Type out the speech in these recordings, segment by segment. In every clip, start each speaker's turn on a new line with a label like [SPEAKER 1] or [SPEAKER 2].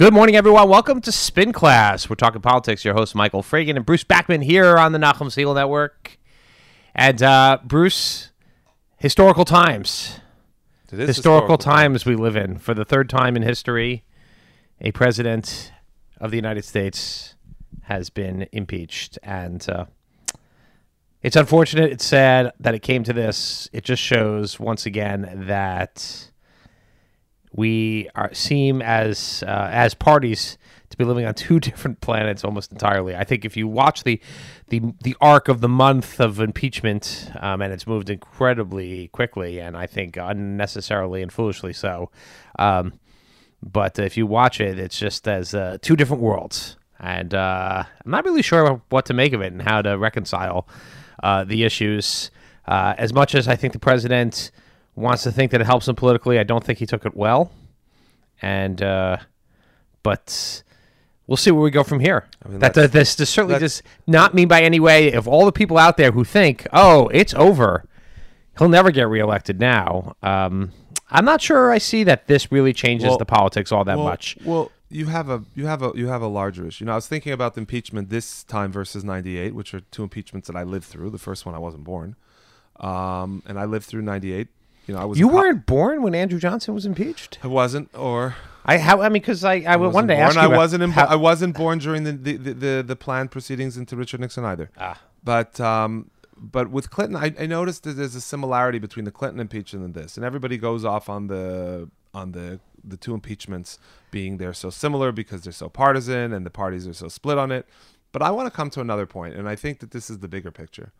[SPEAKER 1] Good morning, everyone. Welcome to Spin Class. We're talking politics. Your host, Michael Fragin, and Bruce Backman here on the Nachum Segal Network. And uh, Bruce, historical times.
[SPEAKER 2] Is
[SPEAKER 1] Historical times we live in. For the third time in history, a president of the United States has been impeached. And uh, it's unfortunate. It's sad that it came to this. It just shows once again that we are seem as uh, as parties to be living on two different planets almost entirely. I think if you watch the the the arc of the month of impeachment, um, and it's moved incredibly quickly, and I think unnecessarily and foolishly so. Um, but if you watch it, it's just as uh, two different worlds, and uh, I'm not really sure what to make of it and how to reconcile uh, the issues. Uh, as much as I think the president wants to think that it helps him politically. I don't think he took it well, and uh, but we'll see where we go from here.
[SPEAKER 2] I mean,
[SPEAKER 1] that, this, this certainly does not mean by any way of all the people out there who think, oh, it's over, he'll never get reelected now. Um, I'm not sure I see that this really changes
[SPEAKER 2] Well-
[SPEAKER 1] the politics all that
[SPEAKER 2] well,
[SPEAKER 1] much.
[SPEAKER 2] Well, you have a you have a you have a larger issue. You know, I was thinking about the impeachment this time versus '98, which are two impeachments that I lived through. The first one I wasn't born, um, and I lived through '98. You know, I was
[SPEAKER 1] You weren't born when Andrew Johnson was impeached.
[SPEAKER 2] I wasn't, or
[SPEAKER 1] I how I mean because I, I,
[SPEAKER 2] wasn't
[SPEAKER 1] wanted to
[SPEAKER 2] born.
[SPEAKER 1] ask you.
[SPEAKER 2] I wasn't. In,
[SPEAKER 1] how-
[SPEAKER 2] I wasn't born during the the, the the the planned proceedings into Richard Nixon either.
[SPEAKER 1] Ah.
[SPEAKER 2] But um, but with Clinton, I, I noticed that there's a similarity between the Clinton impeachment and this, and everybody goes off on the on the the two impeachments being they're so similar because they're so partisan and the parties are so split on it. But I want to come to another point, and I think that this is the bigger picture.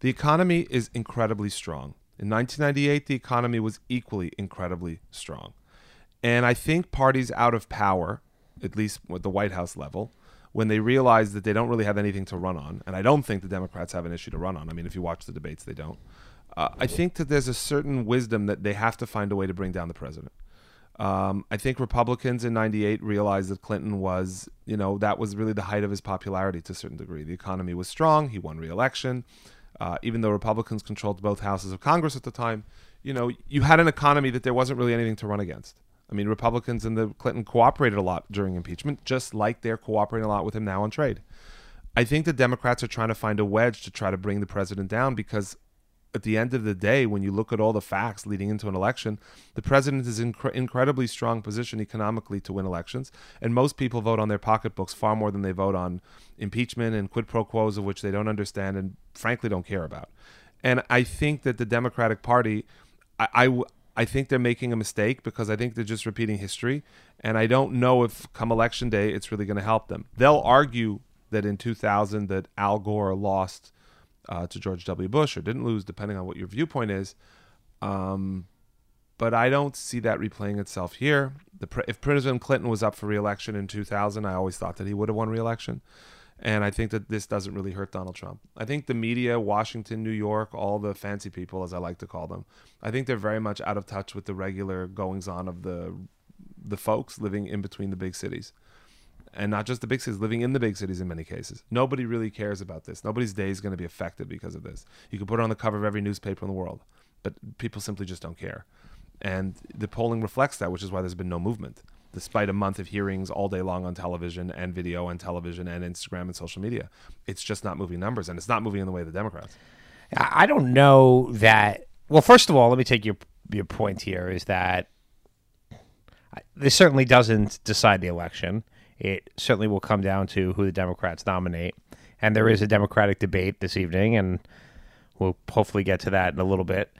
[SPEAKER 2] The economy is incredibly strong. In 1998, the economy was equally incredibly strong. And I think parties out of power, at least at the White House level, when they realize that they don't really have anything to run on, and I don't think the Democrats have an issue to run on. I mean, if you watch the debates, they don't. Uh, I think that there's a certain wisdom that they have to find a way to bring down the president. Um, I think Republicans in '98 realized that Clinton was, you know, that was really the height of his popularity to a certain degree. The economy was strong. He won re-election. Uh, even though Republicans controlled both houses of Congress at the time, you know, you had an economy that there wasn't really anything to run against. I mean, Republicans and the Clinton cooperated a lot during impeachment, just like they're cooperating a lot with him now on trade. I think the Democrats are trying to find a wedge to try to bring the president down because at the end of the day, when you look at all the facts leading into an election, the president is in incre- incredibly strong position economically to win elections, and most people vote on their pocketbooks far more than they vote on impeachment and quid pro quos of which they don't understand and frankly don't care about. And I think that the Democratic Party, I, I w- I think they're making a mistake because I think they're just repeating history, and I don't know if come election day it's really going to help them. They'll argue that in 2000 that Al Gore lost uh, to George W. Bush or didn't lose, depending on what your viewpoint is. Um, but I don't see that replaying itself here. The if President Clinton was up for reelection in 2000, I always thought that he would have won reelection. And I think that this doesn't really hurt Donald Trump. I think the media, Washington, New York, all the fancy people, as I like to call them, I think they're very much out of touch with the regular goings on of the the folks living in between the big cities and not just the big cities, living in the big cities in many cases. Nobody really cares about this. Nobody's day is going to be affected because of this. You can put it on the cover of every newspaper in the world, but people simply just don't care. And the polling reflects that, which is why there's been no movement, despite a month of hearings all day long on television and video and television and Instagram and social media. It's just not moving numbers, and it's not moving in the way of the Democrats.
[SPEAKER 1] I don't know that. Well, first of all, let me take your your point here is that this certainly doesn't decide the election. It certainly will come down to who the Democrats nominate, and there is a Democratic debate this evening, and we'll hopefully get to that in a little bit.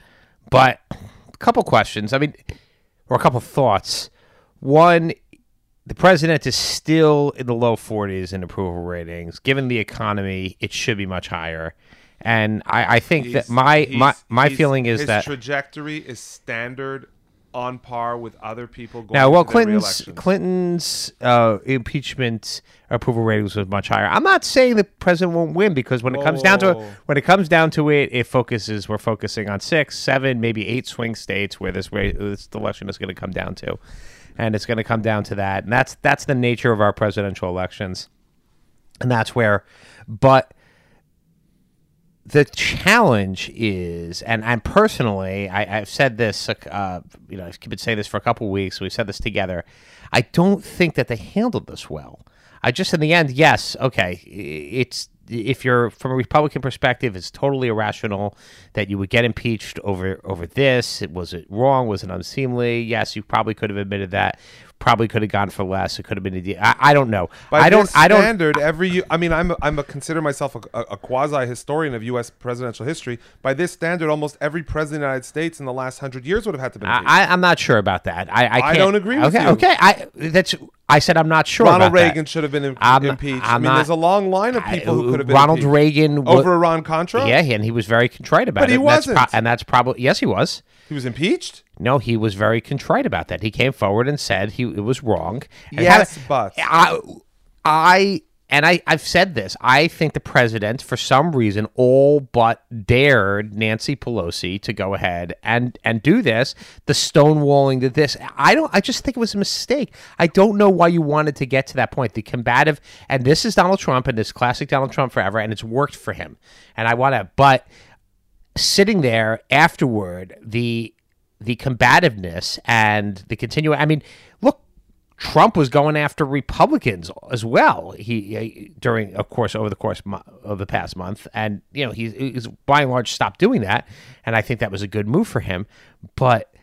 [SPEAKER 1] But a couple questions. I mean, or a couple thoughts. One, the president is still in the low 40s in approval ratings. Given the economy, it should be much higher. And I, I think that my my my feeling is
[SPEAKER 2] his
[SPEAKER 1] that
[SPEAKER 2] trajectory is standard on par with other people going
[SPEAKER 1] now, well,
[SPEAKER 2] to
[SPEAKER 1] Clinton's. Clinton's uh, impeachment approval ratings was much higher. I'm not saying the president won't win because when it comes down to when it comes down to it, it focuses. We're focusing on six, seven, maybe eight swing states where this way this election is going to come down to, and it's going to come down to that. And that's that's the nature of our presidential elections, and that's where. But the challenge is, and and personally, I, I've said this, uh, you know, I've been saying this for a couple weeks. We've said this together. I don't think that they handled this well. I just, in the end, yes, okay, it's if you're from a Republican perspective, it's totally irrational that you would get impeached over over this. It was it wrong? Was it unseemly? Yes, you probably could have admitted that. Probably could have gone for less. It could have been a deal. I, I don't know.
[SPEAKER 2] By
[SPEAKER 1] I don't.
[SPEAKER 2] this
[SPEAKER 1] I don't.
[SPEAKER 2] standard, every I mean, I'm a, I'm a consider myself a, a, a quasi historian of U.S. presidential history. By this standard, almost every president of the United States in the last hundred years would have had to be.
[SPEAKER 1] I, I'm not sure about that. I I, can't,
[SPEAKER 2] don't agree with
[SPEAKER 1] okay,
[SPEAKER 2] you.
[SPEAKER 1] Okay, I that's. I said I'm not sure.
[SPEAKER 2] Ronald
[SPEAKER 1] about that.
[SPEAKER 2] Reagan should have been im-
[SPEAKER 1] I'm-
[SPEAKER 2] impeached. i
[SPEAKER 1] I'm
[SPEAKER 2] mean,
[SPEAKER 1] not-
[SPEAKER 2] there's a long line of people who uh, could have been
[SPEAKER 1] Ronald
[SPEAKER 2] impeached.
[SPEAKER 1] Reagan wa-
[SPEAKER 2] over Iran Contra.
[SPEAKER 1] Yeah, and he was very contrite about
[SPEAKER 2] But
[SPEAKER 1] it.
[SPEAKER 2] he
[SPEAKER 1] and that's
[SPEAKER 2] wasn't.
[SPEAKER 1] and that's probably yes, he was.
[SPEAKER 2] he was impeached.
[SPEAKER 1] No, he was very contrite about that. He came forward and said he it was wrong.
[SPEAKER 2] Yes,
[SPEAKER 1] had-
[SPEAKER 2] but-
[SPEAKER 1] I, I and I I've said this. I think the president, for some reason, all but dared Nancy Pelosi to go ahead and and do this. The stonewalling to this. I don't. I just think it was a mistake. I don't know why you wanted to get to that point. The combative, and this is Donald Trump, and this classic Donald Trump forever, and it's worked for him. And I want to, but sitting there afterward, the the combativeness and the continuing. I mean, Trump was going after Republicans as well. He, during, of course, over the course of the past month, and you know, he's, he's by and large stopped doing that, and I think that was a good move for him. But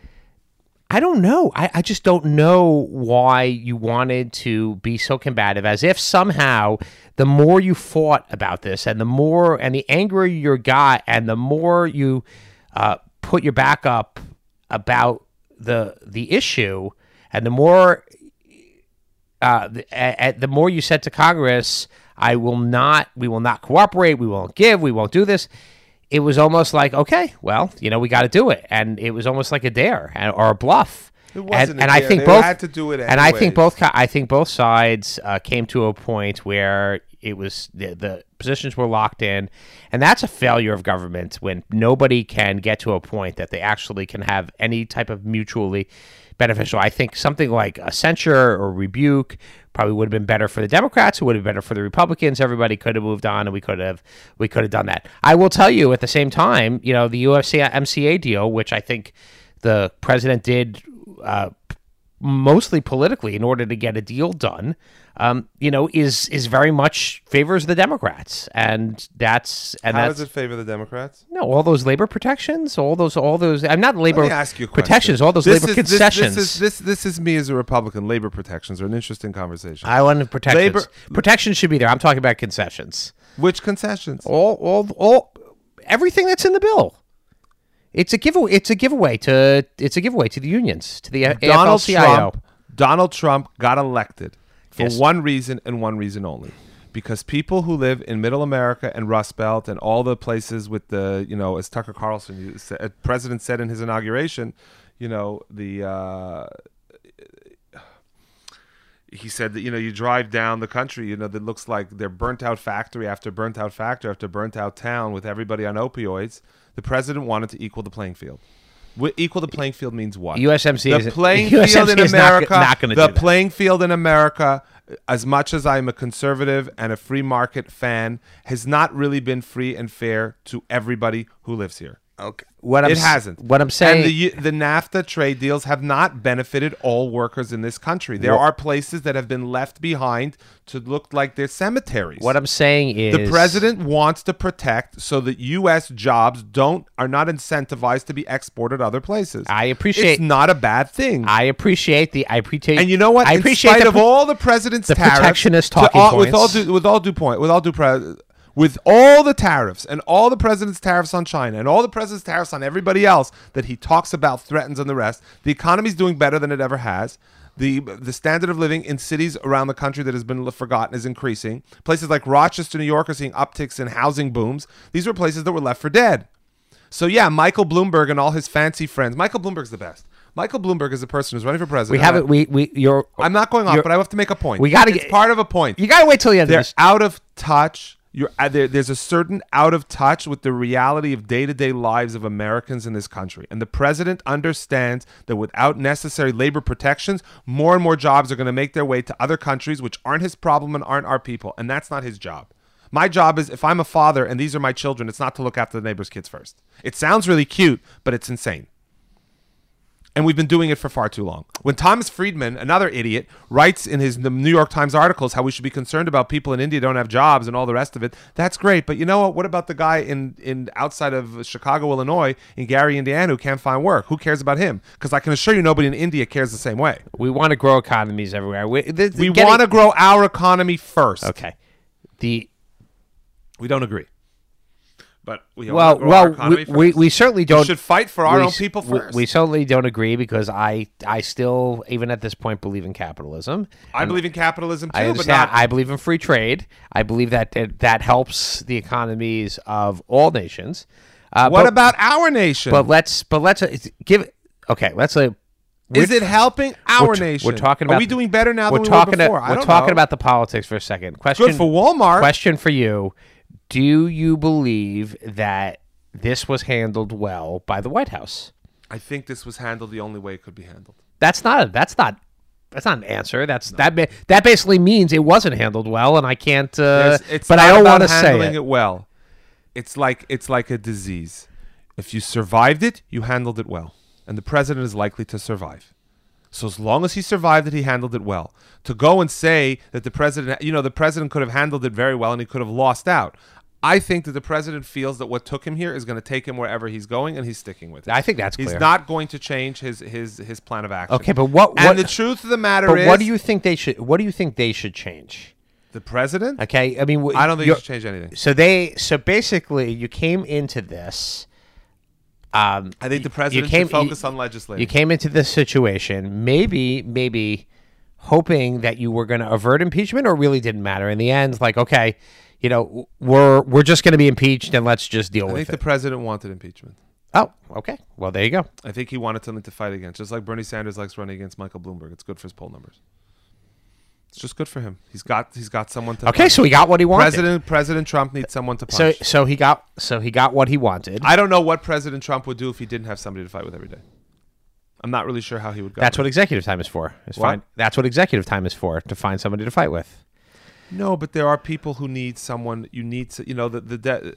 [SPEAKER 1] I don't know. I, I just don't know why you wanted to be so combative, as if somehow the more you fought about this, and the more and the angrier you got, and the more you uh, put your back up about the the issue, and the more uh, the, the more you said to Congress, "I will not. We will not cooperate. We won't give. We won't do this." It was almost like, okay, well, you know, we got to do it, and it was almost like a dare and, or a bluff.
[SPEAKER 2] It
[SPEAKER 1] and,
[SPEAKER 2] wasn't a
[SPEAKER 1] and I think
[SPEAKER 2] They
[SPEAKER 1] both
[SPEAKER 2] had to do it
[SPEAKER 1] And I think both. I think both sides uh, came to a point where it was the, the positions were locked in, and that's a failure of government when nobody can get to a point that they actually can have any type of mutually beneficial. I think something like a censure or rebuke probably would have been better for the Democrats. It would have been better for the Republicans. Everybody could have moved on, and we could have we could have done that. I will tell you at the same time, you know, the USMCA deal, which I think the president did. Uh, mostly politically in order to get a deal done um, you know is is very much favors the democrats and that's and
[SPEAKER 2] How
[SPEAKER 1] that's
[SPEAKER 2] does it favor the Democrats?
[SPEAKER 1] no all those labor protections all those all those i'm not labor
[SPEAKER 2] ask you
[SPEAKER 1] protections all those
[SPEAKER 2] This
[SPEAKER 1] labor
[SPEAKER 2] is- this-
[SPEAKER 1] concessions
[SPEAKER 2] This, is this this is me as a Republican. Labor protections are an interesting conversation.
[SPEAKER 1] i want protections
[SPEAKER 2] Labor-
[SPEAKER 1] protections should be there i'm talking about concessions
[SPEAKER 2] Which concessions?
[SPEAKER 1] all all all everything that's in the bill it's a giveaway it's a giveaway to it's a giveaway to the unions to the
[SPEAKER 2] Donald
[SPEAKER 1] AFL-CIO.
[SPEAKER 2] Trump. Donald Trump got elected for
[SPEAKER 1] Yes.
[SPEAKER 2] one reason and one reason only. Because people who live in Middle America and Rust Belt and all the places with the, you know, as Tucker Carlson, said, uh, President said in his inauguration, you know, the uh, he said that you know you drive down the country you know that looks like they're burnt out factory after burnt out factory after burnt out town with everybody on opioids the president wanted to equal the playing field. Equal the playing field means what?
[SPEAKER 1] USMC
[SPEAKER 2] the playing
[SPEAKER 1] USMC
[SPEAKER 2] field in
[SPEAKER 1] not
[SPEAKER 2] america
[SPEAKER 1] not gonna
[SPEAKER 2] the playing field in america as much as i'm a conservative and a free market fan has not really been free and fair to everybody who lives here
[SPEAKER 1] okay what I'm
[SPEAKER 2] it hasn't.
[SPEAKER 1] what i'm saying
[SPEAKER 2] and the the NAFTA trade deals have not benefited all workers in this country. There
[SPEAKER 1] Wha-
[SPEAKER 2] are places that have been left behind to look like they're cemeteries.
[SPEAKER 1] What I'm saying is
[SPEAKER 2] the president wants to protect so that U.S. jobs don't are not incentivized to be exported other places.
[SPEAKER 1] I appreciate-
[SPEAKER 2] It's not a bad thing.
[SPEAKER 1] I appreciate the I appreciate
[SPEAKER 2] and you know what?
[SPEAKER 1] I
[SPEAKER 2] in
[SPEAKER 1] appreciate
[SPEAKER 2] spite
[SPEAKER 1] the,
[SPEAKER 2] of all the president's
[SPEAKER 1] the
[SPEAKER 2] tariffs,
[SPEAKER 1] protectionist
[SPEAKER 2] to
[SPEAKER 1] talking
[SPEAKER 2] all- with all
[SPEAKER 1] points.
[SPEAKER 2] due with all due point, with all due pre- with all the tariffs and all the president's tariffs on China and all the president's tariffs on everybody else that he talks about, threatens, and the rest, the economy's doing better than it ever has. The, the standard of living in cities around the country that has been forgotten is increasing. Places like Rochester, New York are seeing upticks in housing booms. These were places that were left for dead. So yeah, Michael Bloomberg and all his fancy friends. Michael Bloomberg's the best. Michael Bloomberg is a person who's running for president.
[SPEAKER 1] we have it we we you're
[SPEAKER 2] I'm not going off, but I have to make a point.
[SPEAKER 1] We gotta
[SPEAKER 2] It's
[SPEAKER 1] get-
[SPEAKER 2] part of a point.
[SPEAKER 1] you gotta wait till the end
[SPEAKER 2] They're
[SPEAKER 1] of this.
[SPEAKER 2] out of touch. You're uh, there, there's a certain out of touch with the reality of day to day lives of Americans in this country, and the president understands that without necessary labor protections, more and more jobs are going to make their way to other countries, which aren't his problem and aren't our people, and that's not his job. My job is if I'm a father and these are my children, it's not to look after the neighbor's kids first. It sounds really cute, but it's insane. And we've been doing it for far too long. When Thomas Friedman, another idiot, writes in his New York Times articles how we should be concerned about people in India don't have jobs and all the rest of it, that's great. But you know what? What about the guy in, in outside of Chicago, Illinois, in Gary, Indiana, who can't find work? Who cares about him? Because I can assure you, nobody in India cares the same way.
[SPEAKER 1] We want to grow economies everywhere. We,
[SPEAKER 2] We
[SPEAKER 1] getting-
[SPEAKER 2] want to grow our economy first.
[SPEAKER 1] Okay. The
[SPEAKER 2] We don't agree. But we
[SPEAKER 1] well,
[SPEAKER 2] wanna grow our
[SPEAKER 1] well, we, we, we certainly don't.
[SPEAKER 2] should fight for our
[SPEAKER 1] we
[SPEAKER 2] own people
[SPEAKER 1] we-
[SPEAKER 2] first.
[SPEAKER 1] We, certainly don't agree because I I still even at this point believe in capitalism.
[SPEAKER 2] I believe in capitalism too,
[SPEAKER 1] I
[SPEAKER 2] but not.
[SPEAKER 1] I believe in free trade. I believe that that, that helps the economies of all nations. Uh,
[SPEAKER 2] what
[SPEAKER 1] but,
[SPEAKER 2] about our nation?
[SPEAKER 1] But let's but let's uh, give. Okay, let's uh,
[SPEAKER 2] is it helping our
[SPEAKER 1] we're,
[SPEAKER 2] nation?
[SPEAKER 1] We're talking
[SPEAKER 2] Are
[SPEAKER 1] about.
[SPEAKER 2] we doing better now
[SPEAKER 1] we're
[SPEAKER 2] than we
[SPEAKER 1] talking
[SPEAKER 2] were before?
[SPEAKER 1] To, we're talking
[SPEAKER 2] know.
[SPEAKER 1] about the politics for a second. Question
[SPEAKER 2] good for Walmart.
[SPEAKER 1] Question for you: Do you believe that this was handled well by the White House?
[SPEAKER 2] I think this was handled the only way it could be handled.
[SPEAKER 1] That's not. That's not. That's not an answer. That's that. That basically means it wasn't handled well, and I can't. Uh,
[SPEAKER 2] it's
[SPEAKER 1] but I don't want to say
[SPEAKER 2] handling
[SPEAKER 1] it.
[SPEAKER 2] it well. It's like it's like a disease. If you survived it, you handled it well, and the president is likely to survive. So as long as he survived it, he handled it well. To go and say that the president, you know, the president could have handled it very well and he could have lost out. I think that the president feels that what took him here is going to take him wherever he's going, and he's sticking with it.
[SPEAKER 1] I think that's
[SPEAKER 2] He's
[SPEAKER 1] clear.
[SPEAKER 2] not going to change his his his plan of action.
[SPEAKER 1] Okay, but what?
[SPEAKER 2] And
[SPEAKER 1] what
[SPEAKER 2] the truth of the matter
[SPEAKER 1] but
[SPEAKER 2] is,
[SPEAKER 1] what do you think they should? What do you think they should change?
[SPEAKER 2] the president?
[SPEAKER 1] Okay, I mean,
[SPEAKER 2] I don't think
[SPEAKER 1] you're-
[SPEAKER 2] should change anything.
[SPEAKER 1] So they, so basically, you came into this. Um,
[SPEAKER 2] I think the
[SPEAKER 1] you
[SPEAKER 2] president
[SPEAKER 1] came-
[SPEAKER 2] should focus
[SPEAKER 1] you-
[SPEAKER 2] on legislating.
[SPEAKER 1] you came into this situation, maybe, maybe hoping that you were going to avert impeachment, or really didn't matter. In the end, like, okay, you know, we're we're just going to be impeached, and let's just deal
[SPEAKER 2] I
[SPEAKER 1] with it.
[SPEAKER 2] I think the president wanted impeachment.
[SPEAKER 1] oh, okay. Well, there you go.
[SPEAKER 2] I think he wanted something to fight against, just like Bernie Sanders likes running against Michael Bloomberg. It's good for his poll numbers. It's just good for him. He's got he's got someone to.
[SPEAKER 1] Okay,
[SPEAKER 2] punch.
[SPEAKER 1] so he got what he wanted.
[SPEAKER 2] President President Trump needs someone to
[SPEAKER 1] so
[SPEAKER 2] punch.
[SPEAKER 1] so he got so he got what he wanted.
[SPEAKER 2] I don't know what President Trump would do if he didn't have somebody to fight with every day. I'm not really sure how he would go.
[SPEAKER 1] That's what executive time is for. Is
[SPEAKER 2] What?
[SPEAKER 1] find, that's what executive time is for to find somebody to fight with.
[SPEAKER 2] No, but there are people who need someone. You need to, you know, the the, de-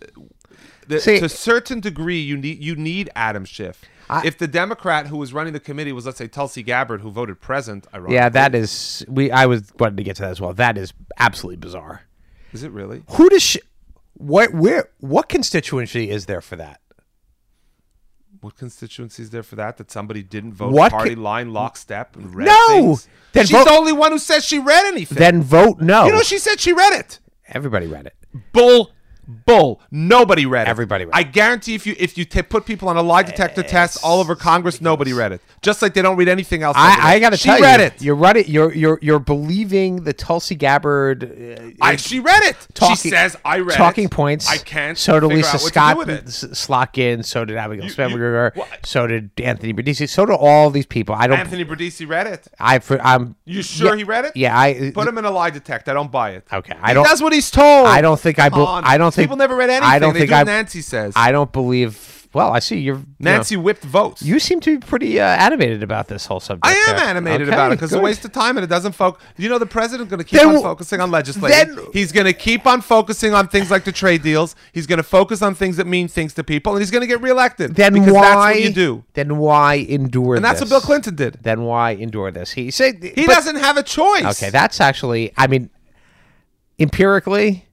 [SPEAKER 2] the
[SPEAKER 1] See-
[SPEAKER 2] to a certain degree, you need you need Adam Schiff.
[SPEAKER 1] I-
[SPEAKER 2] if the Democrat who was running the committee was, let's say, Tulsi Gabbard, who voted present, ironically,
[SPEAKER 1] Yeah, that is we. I was wanted to get to that as well. That is absolutely bizarre.
[SPEAKER 2] is it really?
[SPEAKER 1] Who does she? What where? What constituency is there for that?
[SPEAKER 2] What constituency is there for that? That somebody didn't vote
[SPEAKER 1] What
[SPEAKER 2] party line lockstep and read
[SPEAKER 1] No!
[SPEAKER 2] things?
[SPEAKER 1] Then
[SPEAKER 2] She's
[SPEAKER 1] vote-
[SPEAKER 2] the only one who says she read anything.
[SPEAKER 1] Then vote no.
[SPEAKER 2] you know, she said she read it.
[SPEAKER 1] Everybody read it.
[SPEAKER 2] Bull, bull. Nobody read it.
[SPEAKER 1] Everybody read it.
[SPEAKER 2] I guarantee if you if you t- put people on a lie detector test all over Congress, nobody read it. Just like they don't read anything else.
[SPEAKER 1] I. I got to
[SPEAKER 2] she
[SPEAKER 1] tell
[SPEAKER 2] read
[SPEAKER 1] you,
[SPEAKER 2] it.
[SPEAKER 1] You're right. It. You're you're you're believing the Tulsi Gabbard. Uh,
[SPEAKER 2] I, she read it.
[SPEAKER 1] talking,
[SPEAKER 2] she says I read it.
[SPEAKER 1] talking
[SPEAKER 2] it.
[SPEAKER 1] points.
[SPEAKER 2] I can't.
[SPEAKER 1] So did Lisa Scott
[SPEAKER 2] to do with it.
[SPEAKER 1] S- Slotkin. So did Abigail
[SPEAKER 2] Spanberger.
[SPEAKER 1] So did Anthony Brindisi. So did all these people. I don't.
[SPEAKER 2] Anthony Brindisi read it.
[SPEAKER 1] I. For, I'm.
[SPEAKER 2] You sure
[SPEAKER 1] yeah,
[SPEAKER 2] he read it?
[SPEAKER 1] Yeah. I
[SPEAKER 2] Put him in a lie detector. I don't buy it.
[SPEAKER 1] Okay. I don't.
[SPEAKER 2] does what he's told.
[SPEAKER 1] I don't think I.
[SPEAKER 2] On.
[SPEAKER 1] I don't think
[SPEAKER 2] people never read anything.
[SPEAKER 1] I don't
[SPEAKER 2] they
[SPEAKER 1] think
[SPEAKER 2] do
[SPEAKER 1] I.
[SPEAKER 2] Nancy says.
[SPEAKER 1] I don't believe. Well, I see you're. you know,
[SPEAKER 2] Nancy whipped votes.
[SPEAKER 1] You seem to be pretty uh, animated about this whole subject.
[SPEAKER 2] I am
[SPEAKER 1] there.
[SPEAKER 2] animated
[SPEAKER 1] Okay,
[SPEAKER 2] about it because it's a waste of time and it doesn't focus. You know, the president's going to keep
[SPEAKER 1] Then
[SPEAKER 2] on focusing on legislating.
[SPEAKER 1] then-
[SPEAKER 2] he's going to keep on focusing on things like the trade deals. He's going to focus on things that mean things to people, and he's going to get reelected.
[SPEAKER 1] Then
[SPEAKER 2] because
[SPEAKER 1] why?
[SPEAKER 2] that's what you do.
[SPEAKER 1] Then why endure
[SPEAKER 2] And that's
[SPEAKER 1] this?
[SPEAKER 2] what Bill Clinton did.
[SPEAKER 1] Then why endure this? He said
[SPEAKER 2] He
[SPEAKER 1] but-
[SPEAKER 2] doesn't have a choice.
[SPEAKER 1] Okay, that's actually. I mean, empirically,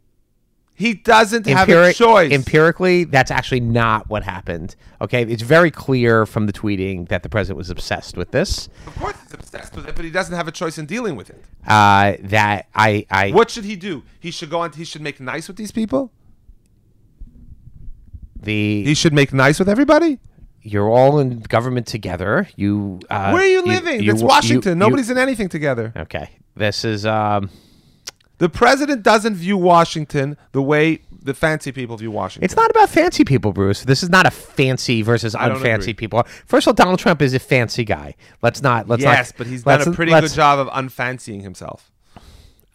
[SPEAKER 2] he doesn't have a choice.
[SPEAKER 1] empirically, that's actually not what happened. Okay, it's very clear from the tweeting that the president was obsessed with this.
[SPEAKER 2] of course, he's obsessed with it, but he doesn't have a choice in dealing with it.
[SPEAKER 1] Uh, that I, I,
[SPEAKER 2] What should he do? He should go on. He should make nice with these people.
[SPEAKER 1] the
[SPEAKER 2] He should make nice with everybody.
[SPEAKER 1] you're all in government together. You, uh,
[SPEAKER 2] Where are you living?
[SPEAKER 1] you-
[SPEAKER 2] That's
[SPEAKER 1] you-
[SPEAKER 2] Washington. Nobody's in anything together.
[SPEAKER 1] okay. This is um.
[SPEAKER 2] The president doesn't view Washington the way the fancy people view Washington.
[SPEAKER 1] It's not about fancy people, Bruce. This is not a fancy versus unfancy people. First of all, Donald Trump is a fancy guy. Let's not. Let's
[SPEAKER 2] yes,
[SPEAKER 1] not,
[SPEAKER 2] but he's done a pretty good job of unfancying himself.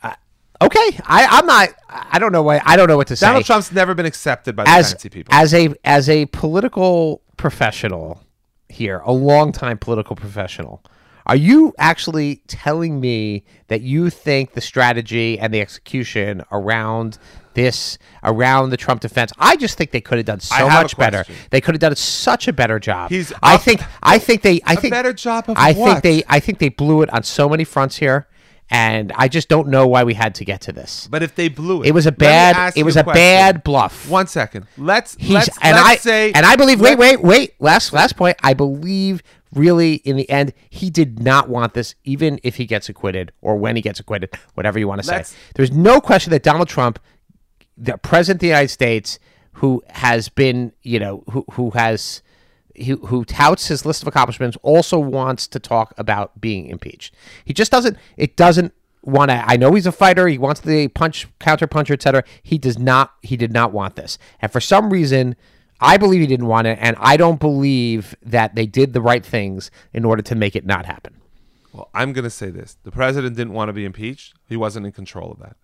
[SPEAKER 1] Uh, okay, I, I'm not. I don't know why. I don't know what to say.
[SPEAKER 2] Donald Trump's never been accepted by the
[SPEAKER 1] as
[SPEAKER 2] fancy people.
[SPEAKER 1] as a as a political professional here, a longtime political professional. Are you actually telling me that you think the strategy and the execution around this around the Trump defense. I just think they could have done so much better. They could have done such a better job.
[SPEAKER 2] He's
[SPEAKER 1] I
[SPEAKER 2] up-
[SPEAKER 1] think. I think they. I
[SPEAKER 2] A
[SPEAKER 1] think
[SPEAKER 2] better job of
[SPEAKER 1] I
[SPEAKER 2] what?
[SPEAKER 1] think they. I think they blew it on so many fronts here, and I just don't know why we had to get to this.
[SPEAKER 2] But if they blew it,
[SPEAKER 1] It was a bad. It was a
[SPEAKER 2] question.
[SPEAKER 1] bad bluff.
[SPEAKER 2] One second. Let's
[SPEAKER 1] He's
[SPEAKER 2] let's,
[SPEAKER 1] and
[SPEAKER 2] let's
[SPEAKER 1] I
[SPEAKER 2] say
[SPEAKER 1] and I believe. Wait, wait, wait. Last last point. I believe really in the end he did not want this, even if he gets acquitted or when he gets acquitted, whatever you want to say. There's no question that Donald Trump, the president of the United States, who has been, you know, who who has. Who, who touts his list of accomplishments also wants to talk about being impeached. He just doesn't. It doesn't want to. I know he's a fighter. He wants the punch, counter puncher, etc. He does not. He did not want this, and for some reason, I believe he didn't want it, and I don't believe that they did the right things in order to make it not happen.
[SPEAKER 2] Well, I'm going to say this: the president didn't want to be impeached. He wasn't in control of that.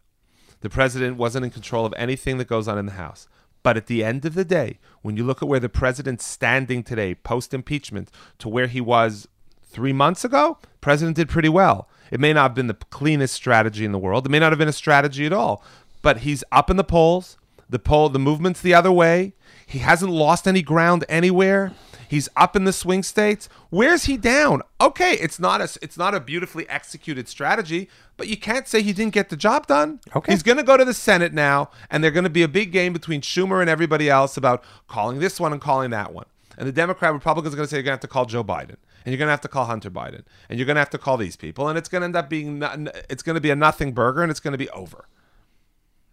[SPEAKER 2] The president wasn't in control of anything that goes on in the House. But at the end of the day, when you look at where the president's standing today, post impeachment, to where he was three months ago, president did pretty well. It may not have been the cleanest strategy in the world. It may not have been a strategy at all. But he's up in the polls. The poll, the movement's the other way. He hasn't lost any ground anywhere. He's up in the swing states. Where's he down? Okay, it's not a it's not a beautifully executed strategy, but you can't say he didn't get the job done.
[SPEAKER 1] Okay.
[SPEAKER 2] He's going to go to the Senate now, and they're going to be a big game between Schumer and everybody else about calling this one and calling that one. And the Democrat Republicans are going to say you're going to have to call Joe Biden, and you're going to have to call Hunter Biden, and you're going to have to call these people, and it's going to end up being it's going to be a nothing burger, and it's going to be over.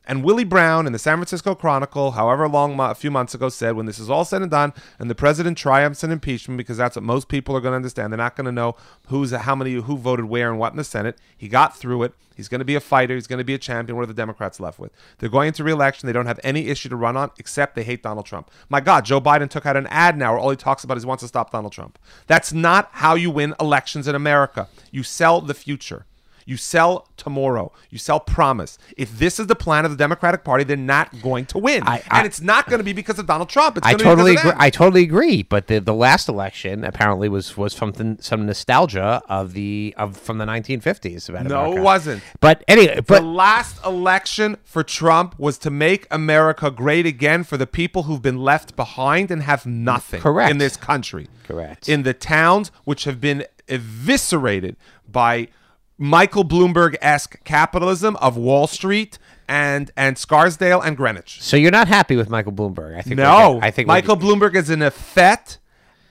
[SPEAKER 2] And Willie Brown in the San Francisco Chronicle, however long a few months ago, said when this is all said and done, and the president triumphs in impeachment, because that's what most people are going to understand. They're not going to know who's how many who voted where and what in the Senate. He got through it. He's going to be a fighter. He's going to be a champion. What are the Democrats left with? They're going into reelection. They don't have any issue to run on except they hate Donald Trump. My God, Joe Biden took out an ad now where all he talks about is he wants to stop Donald Trump. That's not how you win elections in America. You sell the future. You sell tomorrow. You sell promise. If this is the plan of the Democratic Party, they're not going to win,
[SPEAKER 1] I- I-
[SPEAKER 2] and it's not going to be because of Donald Trump. It's
[SPEAKER 1] I totally
[SPEAKER 2] be
[SPEAKER 1] agree.
[SPEAKER 2] of.
[SPEAKER 1] I totally agree. But the, the last election apparently was was something some nostalgia of the of from the 1950s about
[SPEAKER 2] no,
[SPEAKER 1] America.
[SPEAKER 2] it wasn't.
[SPEAKER 1] But anyway,
[SPEAKER 2] The last election for Trump was to make America great again for the people who've been left behind and have nothing
[SPEAKER 1] Correct.
[SPEAKER 2] in this country.
[SPEAKER 1] Correct.
[SPEAKER 2] In the towns which have been eviscerated by Michael Bloomberg esque capitalism of Wall Street and and Scarsdale and Greenwich.
[SPEAKER 1] so you're not happy with Michael Bloomberg? I think
[SPEAKER 2] No,
[SPEAKER 1] I think
[SPEAKER 2] Michael Bloomberg is an effete,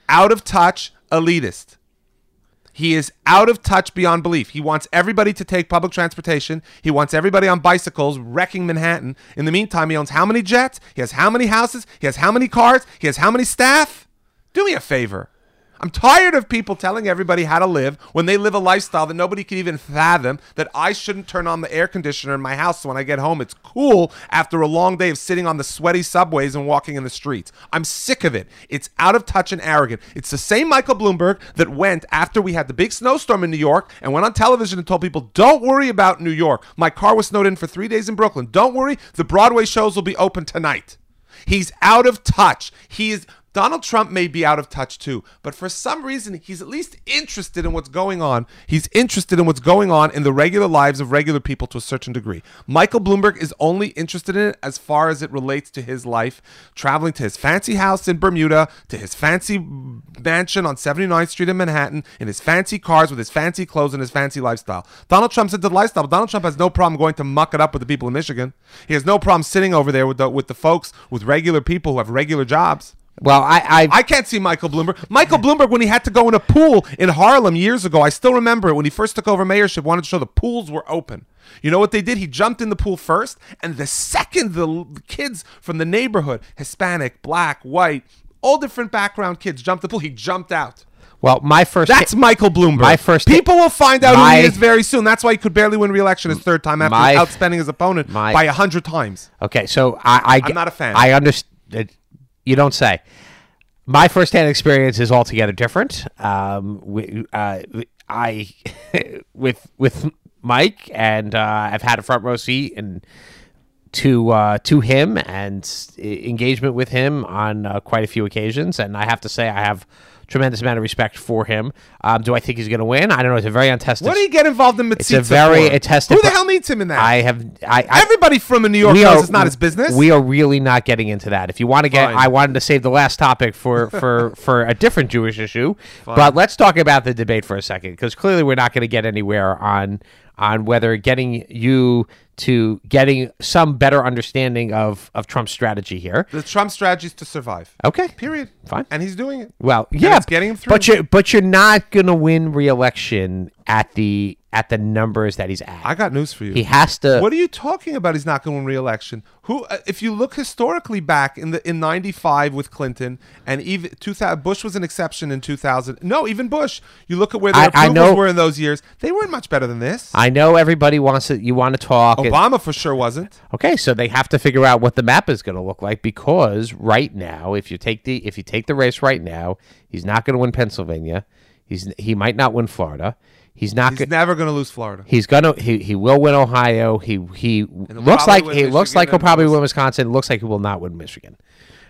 [SPEAKER 2] out of touch elitist. He is out of touch beyond belief. He wants everybody to take public transportation. He wants everybody on bicycles wrecking Manhattan. In the meantime, he owns how many jets? He has how many houses? He has how many cars? He has how many staff? Do me a favor. I'm tired of people telling everybody how to live when they live a lifestyle that nobody can even fathom. That I shouldn't turn on the air conditioner in my house so when I get home it's cool after a long day of sitting on the sweaty subways and walking in the streets. I'm sick of it. It's out of touch and arrogant. It's the same Michael Bloomberg that went after we had the big snowstorm in New York and went on television and told people, don't worry about New York. My car was snowed in for three days in Brooklyn. Don't worry, the Broadway shows will be open tonight. He's out of touch. He is Donald Trump may be out of touch too, but for some reason he's at least interested in what's going on. He's interested in what's going on in the regular lives of regular people to a certain degree. Michael Bloomberg is only interested in it as far as it relates to his life, traveling to his fancy house in Bermuda, to his fancy mansion on 79th Street in Manhattan, in his fancy cars with his fancy clothes and his fancy lifestyle. Donald Trump's into the lifestyle. Donald Trump has no problem going to muck it up with the people in Michigan. He has no problem sitting over there with the with the folks with regular people who have regular jobs.
[SPEAKER 1] Well, I, I,
[SPEAKER 2] I can't see Michael Bloomberg. Michael Bloomberg, when he had to go in a pool in Harlem years ago, I still remember it when he first took over mayorship, wanted to show the pools were open. You know what they did? He jumped in the pool first, and the second the kids from the neighborhood, Hispanic, black, white, all different background kids jumped the pool, he jumped out.
[SPEAKER 1] well, my first.
[SPEAKER 2] That's Michael Bloomberg.
[SPEAKER 1] My first-
[SPEAKER 2] People will find out
[SPEAKER 1] My-
[SPEAKER 2] who he is very soon. That's why he could barely win re-election his third time after
[SPEAKER 1] My-
[SPEAKER 2] outspending his opponent
[SPEAKER 1] my-
[SPEAKER 2] by a hundred times.
[SPEAKER 1] Okay, so I, I
[SPEAKER 2] I'm not a fan.
[SPEAKER 1] I understand. You don't say. My firsthand experience is altogether different. Um, we, uh, I with with Mike, and uh, I've had a front row seat and to uh, to him and engagement with him on uh, quite a few occasions, and I have to say I have tremendous amount of respect for him. Um, do I think he's going to win? I don't know. It's a very untested.
[SPEAKER 2] What do you get involved in
[SPEAKER 1] It's a very
[SPEAKER 2] for?
[SPEAKER 1] attested-
[SPEAKER 2] Who the hell needs him in that?
[SPEAKER 1] I have. I, I
[SPEAKER 2] Everybody from New York knows
[SPEAKER 1] are-
[SPEAKER 2] it's not his business.
[SPEAKER 1] We are really not getting into that. If you want to get,
[SPEAKER 2] Fine.
[SPEAKER 1] I wanted to save the last topic for for for a different Jewish issue. But let's talk about the debate for a second, because clearly we're not going to get anywhere on on whether getting you to getting some better understanding of of Trump's strategy here.
[SPEAKER 2] the Trump strategy is to survive.
[SPEAKER 1] Okay,
[SPEAKER 2] Period.
[SPEAKER 1] Fine.
[SPEAKER 2] And he's doing it.
[SPEAKER 1] Well, yeah,
[SPEAKER 2] getting him through.
[SPEAKER 1] But you but you're not going to win re-election at the at the numbers that he's at.
[SPEAKER 2] I got news for you.
[SPEAKER 1] he has to.
[SPEAKER 2] What are you talking about? He's not going to win re-election. Who, uh, if you look historically back in the in '95 with Clinton and even 2000, Bush was an exception in 2000. No, even Bush. You look at where their
[SPEAKER 1] I- I
[SPEAKER 2] approvals
[SPEAKER 1] know-
[SPEAKER 2] were in those years. They weren't much better than this.
[SPEAKER 1] I know everybody wants to. You want to talk.
[SPEAKER 2] Obama for sure wasn't.
[SPEAKER 1] Okay, so they have to figure out what the map is going to look like because right now, if you take the if you take the race right now, he's not going to win Pennsylvania. He's he might not win Florida. He's not.
[SPEAKER 2] He's
[SPEAKER 1] go-
[SPEAKER 2] never going to lose Florida.
[SPEAKER 1] He's gonna he, he will win Ohio. He he looks like he looks like he'll probably win Wisconsin. Looks like he will not win Michigan.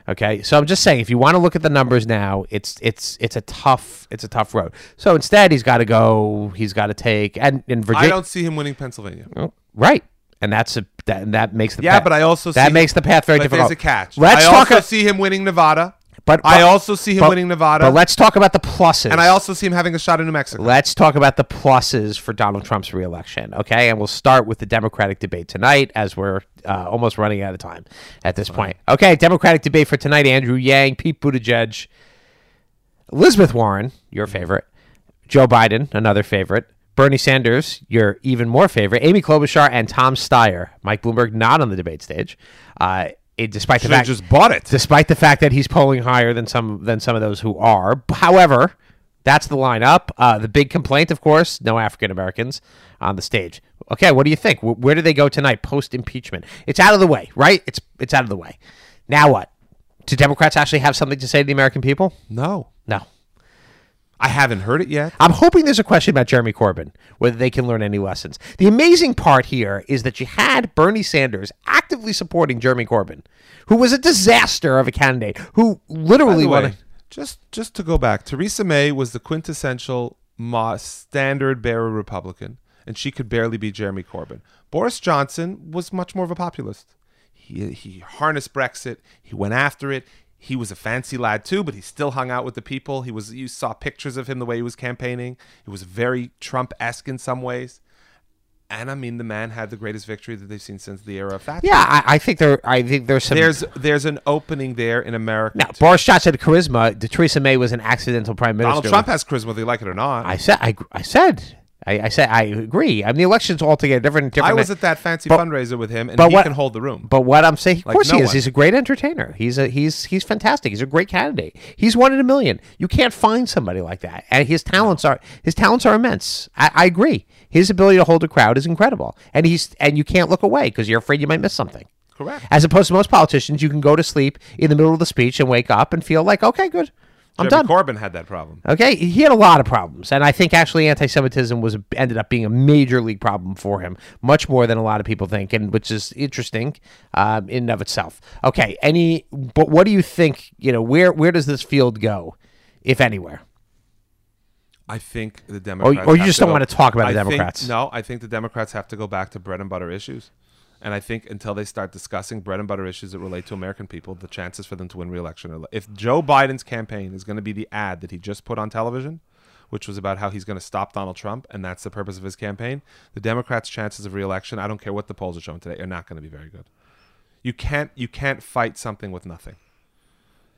[SPEAKER 1] Okay, so I'm just saying if you want to look at the numbers now, it's it's it's a tough it's a tough road. So instead, he's got to go. He's got to take and in Virginia.
[SPEAKER 2] I don't see him winning Pennsylvania.
[SPEAKER 1] Oh, right, and that's a that, and that makes the
[SPEAKER 2] Yeah,
[SPEAKER 1] path-
[SPEAKER 2] but I also
[SPEAKER 1] that makes the path very
[SPEAKER 2] but
[SPEAKER 1] difficult.
[SPEAKER 2] There's a catch.
[SPEAKER 1] Let's
[SPEAKER 2] I
[SPEAKER 1] talk.
[SPEAKER 2] also
[SPEAKER 1] a-
[SPEAKER 2] see him winning Nevada.
[SPEAKER 1] but,
[SPEAKER 2] I also see him
[SPEAKER 1] but-
[SPEAKER 2] winning Nevada.
[SPEAKER 1] But let's talk about the pluses.
[SPEAKER 2] and I also see him having a shot in New Mexico.
[SPEAKER 1] Let's talk about the pluses for Donald Trump's reelection, okay? And we'll start with the Democratic debate tonight as we're uh, almost running out of time at this point. Okay, Democratic debate for tonight Andrew Yang, Pete Buttigieg, Elizabeth Warren, your favorite, Joe Biden, another favorite, Bernie Sanders, your even more favorite, Amy Klobuchar, and Tom Steyer. Mike Bloomberg not on the debate stage. Uh, it, despite the
[SPEAKER 2] Should've
[SPEAKER 1] fact
[SPEAKER 2] just bought it.
[SPEAKER 1] despite the fact that he's polling higher than some than some of those who are. However, that's the lineup. Uh, the big complaint, of course, no African Americans on the stage. Okay, what do you think? Wh- Where do they go tonight post impeachment? It's out of the way, right? It's it's out of the way. Now what? Do Democrats actually have something to say to the American people?
[SPEAKER 2] no,
[SPEAKER 1] No.
[SPEAKER 2] I haven't heard it yet.
[SPEAKER 1] I'm hoping there's a question about Jeremy Corbyn, whether they can learn any lessons. The amazing part here is that you had Bernie Sanders actively supporting Jeremy Corbyn, who was a disaster of a candidate, who literally won.
[SPEAKER 2] way, just just to go back, Theresa May was the quintessential standard bearer Republican, and she could barely beat Jeremy Corbyn. Boris Johnson was much more of a populist. He he harnessed Brexit. He went after it. He was a fancy lad too, but he still hung out with the people. He was you saw pictures of him the way he was campaigning. It was very Trump esque in some ways. And I mean, the man had the greatest victory that they've seen since the era of Thatcher.
[SPEAKER 1] Yeah, I, I think there. I think there's some.
[SPEAKER 2] There's there's an opening there in America.
[SPEAKER 1] now, Boris Johnson had charisma. Theresa May was an accidental prime minister.
[SPEAKER 2] Donald Trump has charisma, whether you like it or not.
[SPEAKER 1] I said. I, I said. I, I said. I agree. I mean, the election's altogether different. different
[SPEAKER 2] I was at that fancy
[SPEAKER 1] But-
[SPEAKER 2] fundraiser with him, and
[SPEAKER 1] but
[SPEAKER 2] he
[SPEAKER 1] what-
[SPEAKER 2] can hold the room.
[SPEAKER 1] But what I'm saying, of
[SPEAKER 2] Like
[SPEAKER 1] course
[SPEAKER 2] no
[SPEAKER 1] he is.
[SPEAKER 2] one.
[SPEAKER 1] He's a great entertainer. He's a he's he's fantastic. He's a great candidate. He's one in a million. You can't find somebody like that, and his talents are his talents are immense. I, I agree. His ability to hold a crowd is incredible, and he's and you can't look away because you're afraid you might miss something.
[SPEAKER 2] Correct.
[SPEAKER 1] As opposed to most politicians, you can go to sleep in the middle of the speech and wake up and feel like, okay, good, I'm
[SPEAKER 2] Jeremy
[SPEAKER 1] done.
[SPEAKER 2] Corbyn had that problem.
[SPEAKER 1] Okay, he had a lot of problems, and I think actually anti-Semitism was ended up being a major league problem for him, much more than a lot of people think, and which is interesting um, in and of itself. Okay, any, but what do you think? You know, where where does this field go, if anywhere?
[SPEAKER 2] I think the Democrats.
[SPEAKER 1] or you just don't
[SPEAKER 2] go-
[SPEAKER 1] wanna talk about the
[SPEAKER 2] I think-
[SPEAKER 1] Democrats.
[SPEAKER 2] no, I think the Democrats have to go back to bread and butter issues. And I think until they start discussing bread and butter issues that relate to American people, the chances for them to win re-election are. If Joe Biden's campaign is going to be the ad that he just put on television, which was about how he's going to stop Donald Trump, and that's the purpose of his campaign, the Democrats' chances of re-election, I don't care what the polls are showing today, are not going to be very good. You can't you can't fight something with nothing.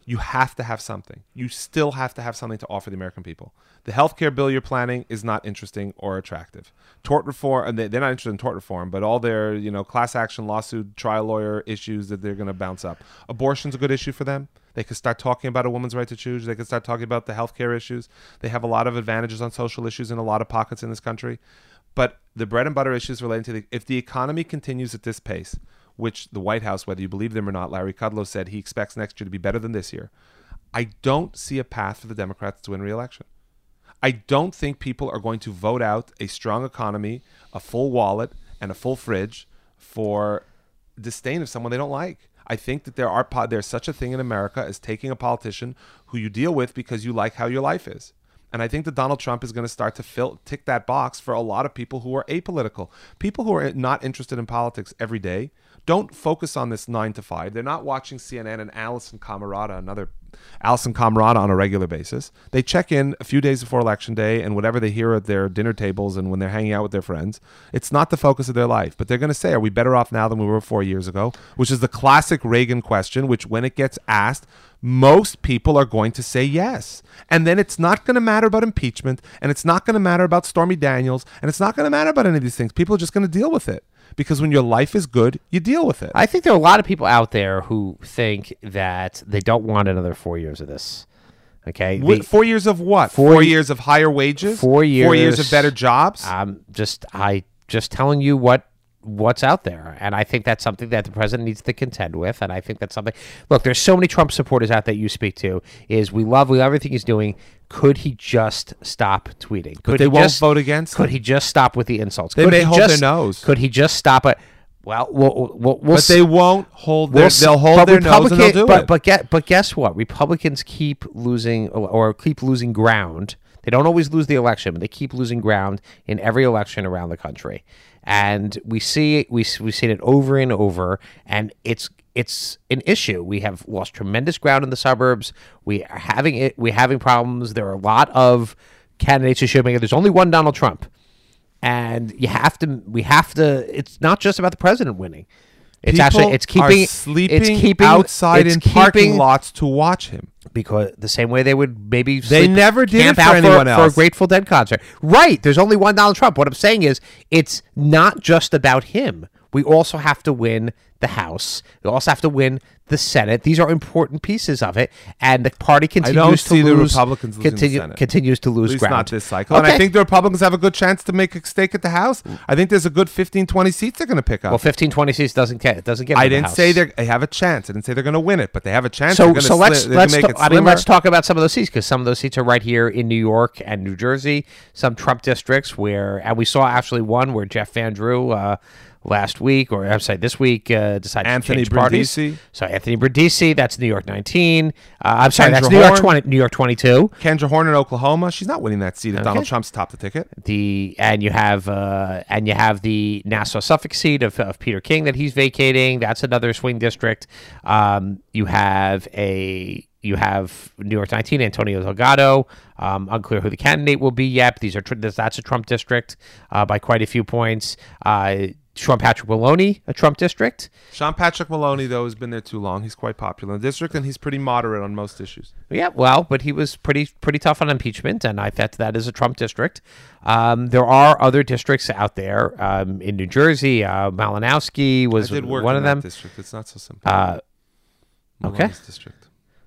[SPEAKER 2] You have to have something. You still have to have something to offer the American people. The healthcare bill you're planning is not interesting or attractive. Tort reform, they're not interested in tort reform, but all their, you know, class action lawsuit, trial lawyer issues that they're going to bounce up. Abortion's a good issue for them. They could start talking about a woman's right to choose. They could start talking about the healthcare issues. They have a lot of advantages on social issues in a lot of pockets in this country. But the bread and butter issues relating to the, if the economy continues at this pace, which the White House, whether you believe them or not, Larry Kudlow said he expects next year to be better than this year. I don't see a path for the Democrats to win re-election. I don't think people are going to vote out a strong economy, a full wallet, and a full fridge for disdain of someone they don't like. I think that there are there's such a thing in America as taking a politician who you deal with because you like how your life is. And I think that Donald Trump is going to start to fill tick that box for a lot of people who are apolitical. People who are not interested in politics every day don't focus on this nine to five. They're not watching CNN and Alisyn Camerota, another Alisyn Camerota on a regular basis. They check in a few days before election day and whatever they hear at their dinner tables and when they're hanging out with their friends. It's not the focus of their life. But they're going to say, Are we better off now than we were four years ago? Which is the classic Reagan question, which when it gets asked, most people are going to say yes. And then it's not going to matter about impeachment and it's not going to matter about Stormy Daniels and it's not going to matter about any of these things. People are just going to deal with it because when your life is good, you deal with it.
[SPEAKER 1] I think there are a lot of people out there who think that they don't want another four years of this. Okay,
[SPEAKER 2] four years of what?
[SPEAKER 1] Four
[SPEAKER 2] Four, years of higher wages.
[SPEAKER 1] Four years.
[SPEAKER 2] Four years
[SPEAKER 1] years-
[SPEAKER 2] of better jobs.
[SPEAKER 1] I'm just I just telling you what what's out there, and I think that's something that the president needs to contend with, and I think that's something. Look, there's so many Trump supporters out there you speak to. Is we love we love everything he's doing. Could he just stop tweeting? Could
[SPEAKER 2] they
[SPEAKER 1] he
[SPEAKER 2] won't
[SPEAKER 1] just,
[SPEAKER 2] vote against
[SPEAKER 1] Could
[SPEAKER 2] him.
[SPEAKER 1] he just stop with the insults?
[SPEAKER 2] They
[SPEAKER 1] could
[SPEAKER 2] may hold their nose.
[SPEAKER 1] Could he just stop it? Well, we'll, we'll, we'll
[SPEAKER 2] but they won't hold
[SPEAKER 1] We'll s-
[SPEAKER 2] they'll hold their nose and they'll do
[SPEAKER 1] but,
[SPEAKER 2] it.
[SPEAKER 1] But get, but guess what? Republicans keep losing or keep losing ground. They don't always lose the election, but they keep losing ground in every election around the country. And we see we we've seen it over and over, and it's it's an issue. We have lost tremendous ground in the suburbs. We are having it. We're having problems. There are a lot of candidates who should make it. There's only one Donald Trump and you have to we have to it's not just about the president winning it's
[SPEAKER 2] People
[SPEAKER 1] actually it's keeping
[SPEAKER 2] sleeping
[SPEAKER 1] it's keeping
[SPEAKER 2] outside
[SPEAKER 1] it's
[SPEAKER 2] in parking lots to watch him.
[SPEAKER 1] because the same way they would maybe
[SPEAKER 2] They never did
[SPEAKER 1] camp
[SPEAKER 2] it for
[SPEAKER 1] out
[SPEAKER 2] anyone
[SPEAKER 1] for,
[SPEAKER 2] else.
[SPEAKER 1] for a Grateful Dead concert right there's only one Donald Trump what I'm saying is it's not just about him we also have to win the House we also have to win the Senate these are important pieces of it and the party continues
[SPEAKER 2] don't
[SPEAKER 1] to
[SPEAKER 2] the
[SPEAKER 1] lose
[SPEAKER 2] Republicans the Senate.
[SPEAKER 1] continues to lose ground
[SPEAKER 2] not this cycle. And I think the Republicans have a good chance to make a stake at the House. I think there's a good 15, 20 seats they're going to pick up.
[SPEAKER 1] well 15 20 seats doesn't get it doesn't get
[SPEAKER 2] I didn't
[SPEAKER 1] House.
[SPEAKER 2] say they're- they have a chance. I didn't say they're going to win it, but they have a chance.
[SPEAKER 1] So, so let's
[SPEAKER 2] sli-
[SPEAKER 1] let's
[SPEAKER 2] can
[SPEAKER 1] ta-
[SPEAKER 2] it
[SPEAKER 1] I mean let's talk about some of those seats because some of those seats are right here in New York and New Jersey. Some Trump districts where, and we saw actually one where Jeff Van Drew uh, last week, or I'm sorry, this week uh, decided
[SPEAKER 2] Anthony
[SPEAKER 1] to change parties.
[SPEAKER 2] Brindisi.
[SPEAKER 1] So Anthony Brindisi, that's New York 19. Uh, I'm sorry, that's New York 20, New York 22.
[SPEAKER 2] Kendra Horn in Oklahoma. She's not winning that seat if Donald Trump's top the ticket.
[SPEAKER 1] The and you have uh, and you have the Nassau Suffolk seat of, of Peter King that he's vacating. That's another swing district. Um, you have a you have New York 19 Antonio Delgado. Um, unclear who the candidate will be yet. But these are tr- this- that's a Trump district uh, by quite a few points. Uh, Trump Patrick Maloney, a Trump district.
[SPEAKER 2] Sean Patrick Maloney, though, has been there too long. He's quite popular in the district, and he's pretty moderate on most issues.
[SPEAKER 1] Yeah, well, but he was pretty pretty tough on impeachment, and I thought that is a Trump district. Um, there are other districts out there um, in New Jersey. Uh, Malinowski was
[SPEAKER 2] I did work
[SPEAKER 1] one of them.
[SPEAKER 2] district. It's not so simple.
[SPEAKER 1] Uh, okay.
[SPEAKER 2] District.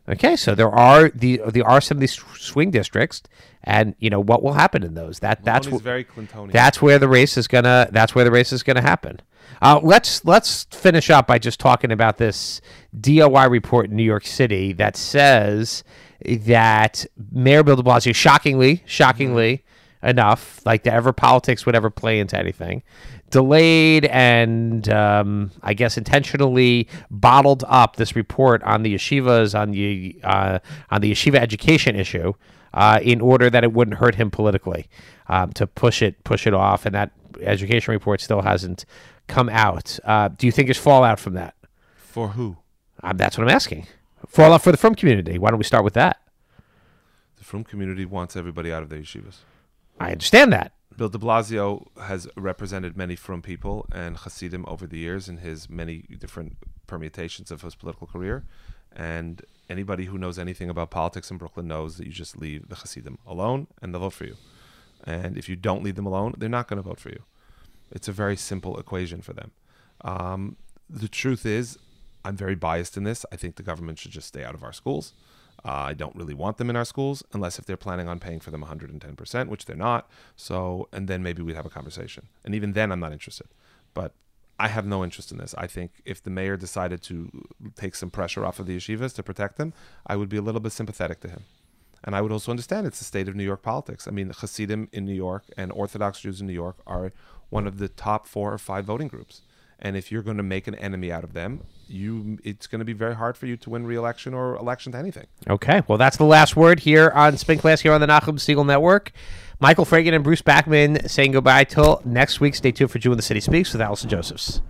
[SPEAKER 1] Okay, so there are the there are some of these swing districts, and you know what will happen in those. That that's wh-
[SPEAKER 2] very Clintonian.
[SPEAKER 1] that's where the race is gonna that's where the race is gonna happen. Uh, let's let's finish up by just talking about this DOI report in New York City that says that Mayor Bill De Blasio, shockingly, shockingly enough, like that ever politics would ever play into anything, delayed and um, I guess intentionally bottled up this report on the yeshivas on the uh, on the yeshiva education issue uh, in order that it wouldn't hurt him politically um, to push it push it off, and that education report still hasn't come out. Uh, do you think there's fallout from that?
[SPEAKER 2] For who?
[SPEAKER 1] Um, that's what I'm asking. Fallout for the Frum community. Why don't we start with that?
[SPEAKER 2] The Frum community wants everybody out of the yeshivas.
[SPEAKER 1] I understand that.
[SPEAKER 2] Bill de Blasio has represented many Frum people and Hasidim over the years in his many different permutations of his political career. And anybody who knows anything about politics in Brooklyn knows that you just leave the Hasidim alone and they'll vote for you. And if you don't leave them alone, they're not going to vote for you. It's a very simple equation for them. Um, the truth is, I'm very biased in this. I think the government should just stay out of our schools. I don't really want them in our schools unless if they're planning on paying for them 110%, which they're not. So, and then maybe we'd have a conversation. And even then, I'm not interested. But I have no interest in this. I think if the mayor decided to take some pressure off of the yeshivas to protect them, I would be a little bit sympathetic to him. And I would also understand it's the state of New York politics. I mean, Hasidim in New York and Orthodox Jews in New York are one of the top four or five voting groups. And if you're going to make an enemy out of them, you it's going to be very hard for you to win re-election or election to anything.
[SPEAKER 1] Okay, well, that's the last word here on Spin Class here on the Nachum Segal Network. Michael Fragin and Bruce Backman saying goodbye till next week. Stay tuned for Jew in the City Speaks with Allison Josephs.